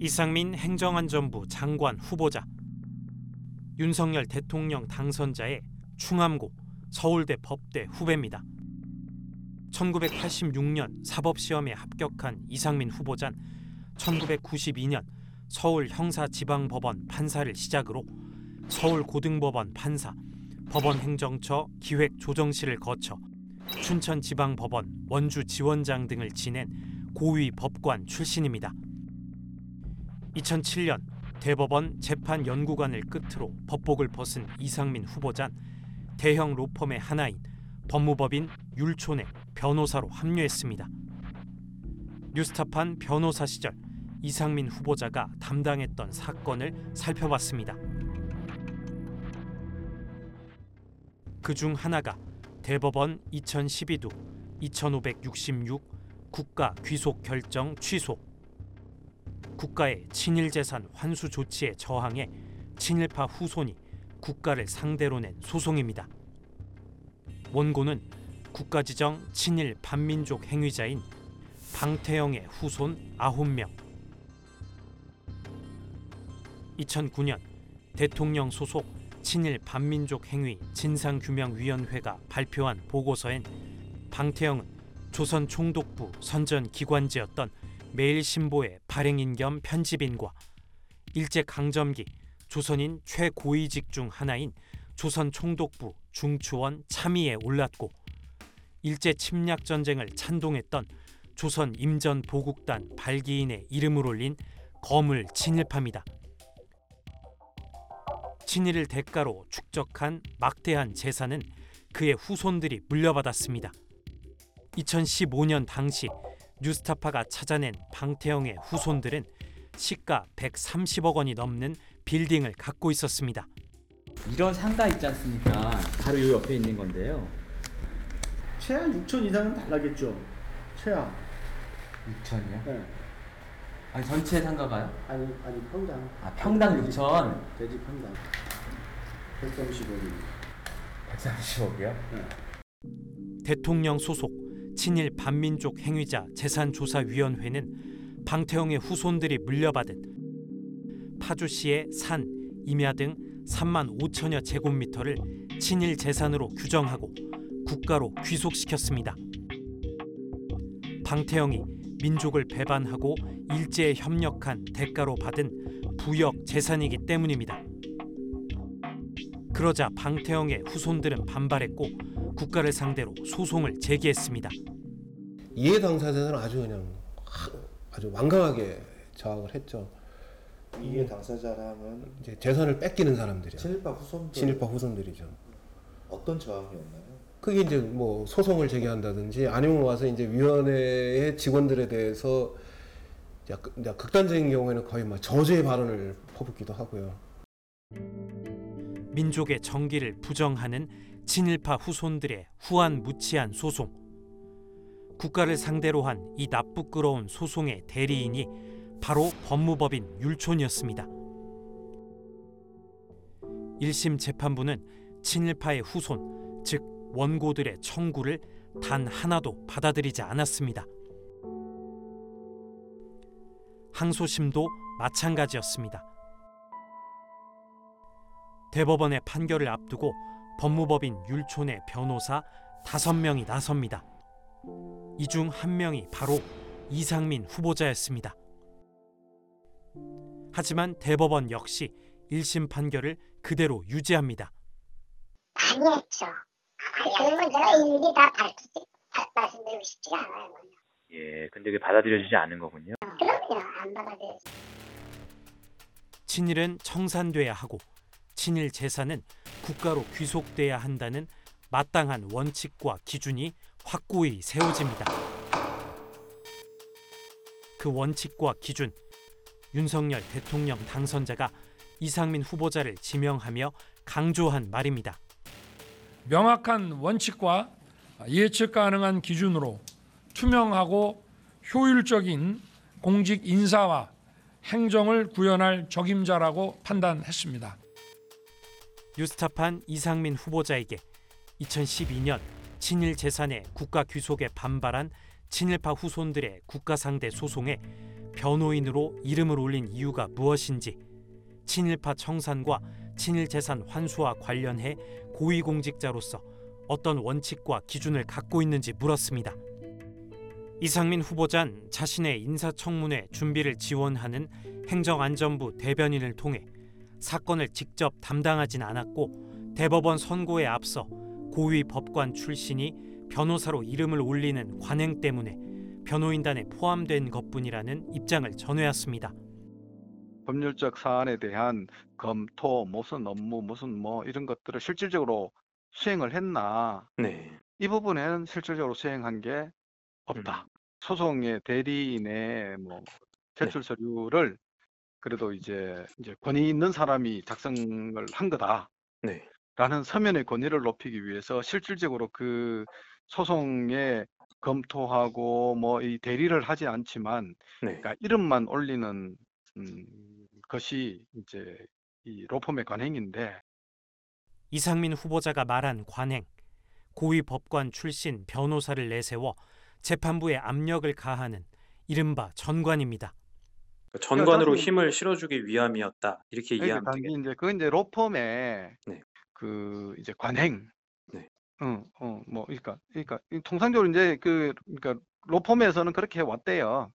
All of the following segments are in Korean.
이상민 행정안전부 장관 후보자 윤석열 대통령 당선자의 충암고 서울대 법대 후배입니다. 1986년 사법시험에 합격한 이상민 후보자는 1992년 서울 형사지방법원 판사를 시작으로 서울고등법원 판사, 법원행정처 기획조정실을 거쳐 춘천지방법원 원주지원장 등을 지낸 고위 법관 출신입니다. 2007년 대법원 재판 연구관을 끝으로 법복을 벗은 이상민 후보자는 대형 로펌의 하나인 법무법인 율촌에 변호사로 합류했습니다. 뉴스타판 변호사 시절 이상민 후보자가 담당했던 사건을 살펴봤습니다. 그 중 하나가 대법원 2012도 2566 국가 귀속 결정 취소 국가의 친일 재산 환수 조치에 저항해 친일파 후손이 국가를 상대로 낸 소송입니다. 원고는 국가 지정 친일 반민족 행위자인 방태영의 후손 9명. 2009년 대통령 소속 친일 반민족 행위 진상규명위원회가 발표한 보고서엔 방태영은 조선 총독부 선전 기관지였던 매일신보의 발행인 겸 편집인과 일제 강점기 조선인 최고위직 중 하나인 조선 총독부 중추원 참의에 올랐고 일제 침략 전쟁을 찬동했던 조선 임전 보국단 발기인의 이름을 올린 거물 친일파입니다. 친일을 대가로 축적한 막대한 재산은 그의 후손들이 물려받았습니다. 2015년 당시 뉴스타파가 찾아낸 방태영의 후손들은 시가 130억 원이 넘는 빌딩을 갖고 있었습니다. 이런 상가 있지 않습니까? 바로 요 옆에 있는 건데요. 최하 6천 이상은 달라겠죠. 최하. 6천이요? 네. 아니 전체 상가가요? 아니 아니 평당. 아 평당 6천. 대지 평당. 130억이. 130억이요? 대통령 소속 친일 반민족 행위자 재산조사위원회는 방태영의 후손들이 물려받은 파주시의 산, 임야 등 3만 5천여 제곱미터를 친일 재산으로 규정하고 국가로 귀속시켰습니다. 방태영이 민족을 배반하고 일제에 협력한 대가로 받은 부역 재산이기 때문입니다. 그러자 방태영의 후손들은 반발했고 국가를 상대로 소송을 제기했습니다. 이해 당사자는 아주 그냥 하- 아주 완강하게 저항을 했죠. 이게 당사자라면 이제 재산을 뺏기는 사람들이요. 친일파 후손들 친일파 후손들이죠. 어떤 저항이었나요? 그게 이제 뭐 소송을 제기한다든지 아니면 와서 이제 위원회의 직원들에 대해서 극단적인 경우에는 거의 막 저주의 발언을 퍼붓기도 하고요. 민족의 정기를 부정하는 친일파 후손들의 후한 무치한 소송. 국가를 상대로 한 이 나쁘끄러운 소송의 대리인이 바로 법무법인 율촌이었습니다. 1심 재판부는 친일파의 후손, 즉 원고들의 청구를 단 하나도 받아들이지 않았습니다. 항소심도 마찬가지였습니다. 대법원의 판결을 앞두고 법무법인 율촌의 변호사 다섯 명이 나섭니다. 이 중 한 명이 바로 이상민 후보자였습니다. 하지만 대법원 역시 1심 판결을 그대로 유지합니다. 많이 했죠. 아니, 그런 건 제가 일일이 다 밝히지, 다 말씀드리고 싶지가 않아요. 뭐. 예, 근데 그게 받아들여지지 않은 거군요. 그럼요, 안 받아들여지. 친일은 청산돼야 하고 친일 재산은 국가로 귀속돼야 한다는 마땅한 원칙과 기준이 확고히 세워집니다. 그 원칙과 기준 윤석열 대통령 당선자가 이상민 후보자를 지명하며 강조한 말입니다. 명확한 원칙과 예측 가능한 기준으로 투명하고 효율적인 공직 인사와 행정을 구현할 적임자라고 판단했습니다. 뉴스타판 이상민 후보자에게 2012년 친일 재산의 국가 귀속에 반발한 친일파 후손들의 국가 상대 소송에 변호인으로 이름을 올린 이유가 무엇인지 친일파 청산과 친일 재산 환수와 관련해 고위공직자로서 어떤 원칙과 기준을 갖고 있는지 물었습니다. 이상민 후보자는 자신의 인사청문회 준비를 지원하는 행정안전부 대변인을 통해 사건을 직접 담당하진 않았고 대법원 선고에 앞서 고위 법관 출신이 변호사로 이름을 올리는 관행 때문에 변호인단에 포함된 것뿐이라는 입장을 전해왔습니다. 법률적 사안에 대한 검토, 무슨 업무, 무슨 뭐 이런 것들을 실질적으로 수행을 했나? 네. 이 부분에는 실질적으로 수행한 게 없다. 소송의 대리인의 뭐 제출 서류를 그래도 이제 이제 권위 있는 사람이 작성을 한 거다. 네. 라는 서면의 권위를 높이기 위해서 실질적으로 그 소송에 검토하고 뭐 이 대리를 하지 않지만 네. 그러니까 이름만 올리는 음, 것이 이제 이 로펌의 관행인데 이상민 후보자가 말한 관행, 고위 법관 출신 변호사를 내세워 재판부에 압력을 가하는 이른바 전관입니다. 그러니까 전관으로 힘을 실어주기 위함이었다. 이렇게 그러니까 되겠네요. 이제 그건 이제 로펌의 네. 그 이제 관행. 네. 응, 어, 뭐 그러니까 그러니까 이 통상적으로 이제 그 그러니까 로펌에서는 그렇게 해왔대요.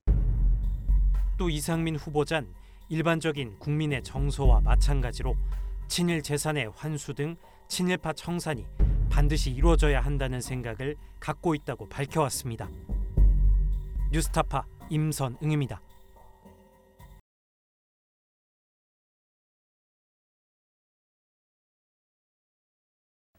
또 이상민 후보자는 일반적인 국민의 정서와 마찬가지로 친일 재산의 환수 등 친일파 청산이 반드시 이루어져야 한다는 생각을 갖고 있다고 밝혀왔습니다. 뉴스타파 임선응입니다.